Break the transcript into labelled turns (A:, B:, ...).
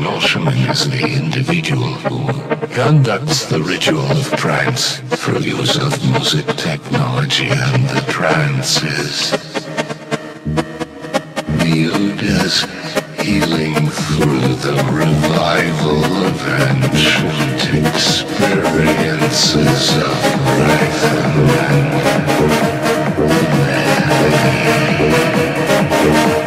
A: jazz is the individual who conducts the ritual of trance through use of music technology and the trances. Viewed as healing through the revival of ancient experiences of life and